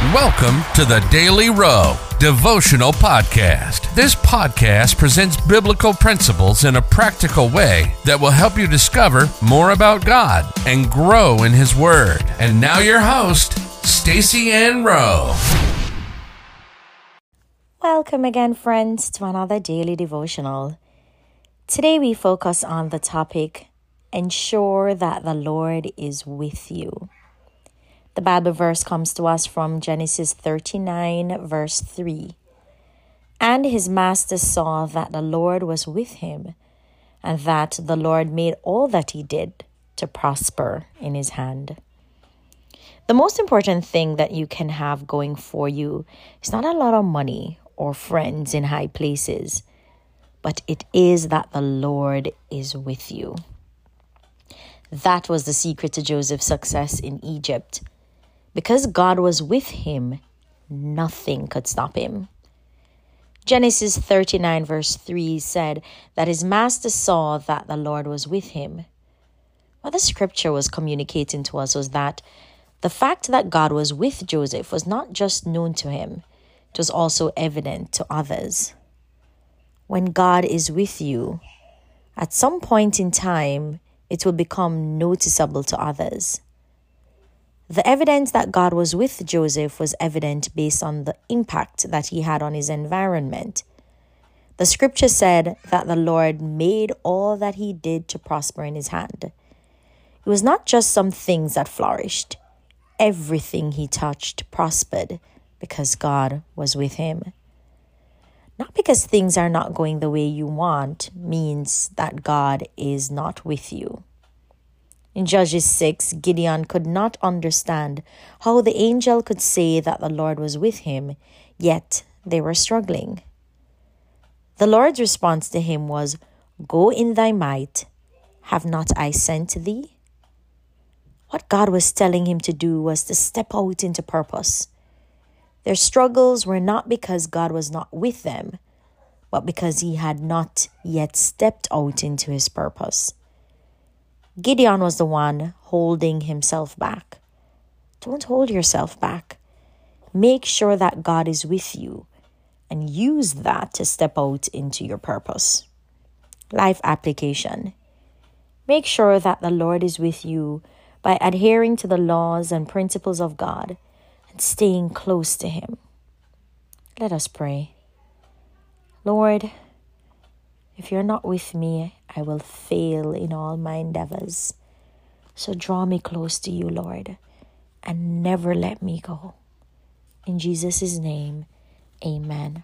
Welcome to the Daily Row Devotional Podcast. This podcast presents biblical principles in a practical way that will help you discover more about God and grow in His Word. And now, your host, Stacy Ann Rowe. Welcome again, friends, to another daily devotional. Today, we focus on the topic Ensure that the Lord is with you. The Bible verse comes to us from Genesis 39, verse 3. And his master saw that the Lord was with him, and that the Lord made all that he did to prosper in his hand. The most important thing that you can have going for you is not a lot of money or friends in high places, but it is that the Lord is with you. That was the secret to Joseph's success in Egypt because God was with him, nothing could stop him. Genesis 39, verse 3 said that his master saw that the Lord was with him. What the scripture was communicating to us was that the fact that God was with Joseph was not just known to him, it was also evident to others. When God is with you, at some point in time, it will become noticeable to others. The evidence that God was with Joseph was evident based on the impact that he had on his environment. The scripture said that the Lord made all that he did to prosper in his hand. It was not just some things that flourished, everything he touched prospered because God was with him. Not because things are not going the way you want means that God is not with you. In Judges 6, Gideon could not understand how the angel could say that the Lord was with him, yet they were struggling. The Lord's response to him was, Go in thy might, have not I sent thee? What God was telling him to do was to step out into purpose. Their struggles were not because God was not with them, but because he had not yet stepped out into his purpose. Gideon was the one holding himself back. Don't hold yourself back. Make sure that God is with you and use that to step out into your purpose. Life application. Make sure that the Lord is with you by adhering to the laws and principles of God and staying close to Him. Let us pray. Lord, if you're not with me, I will fail in all my endeavors. So draw me close to you, Lord, and never let me go. In Jesus' name, amen.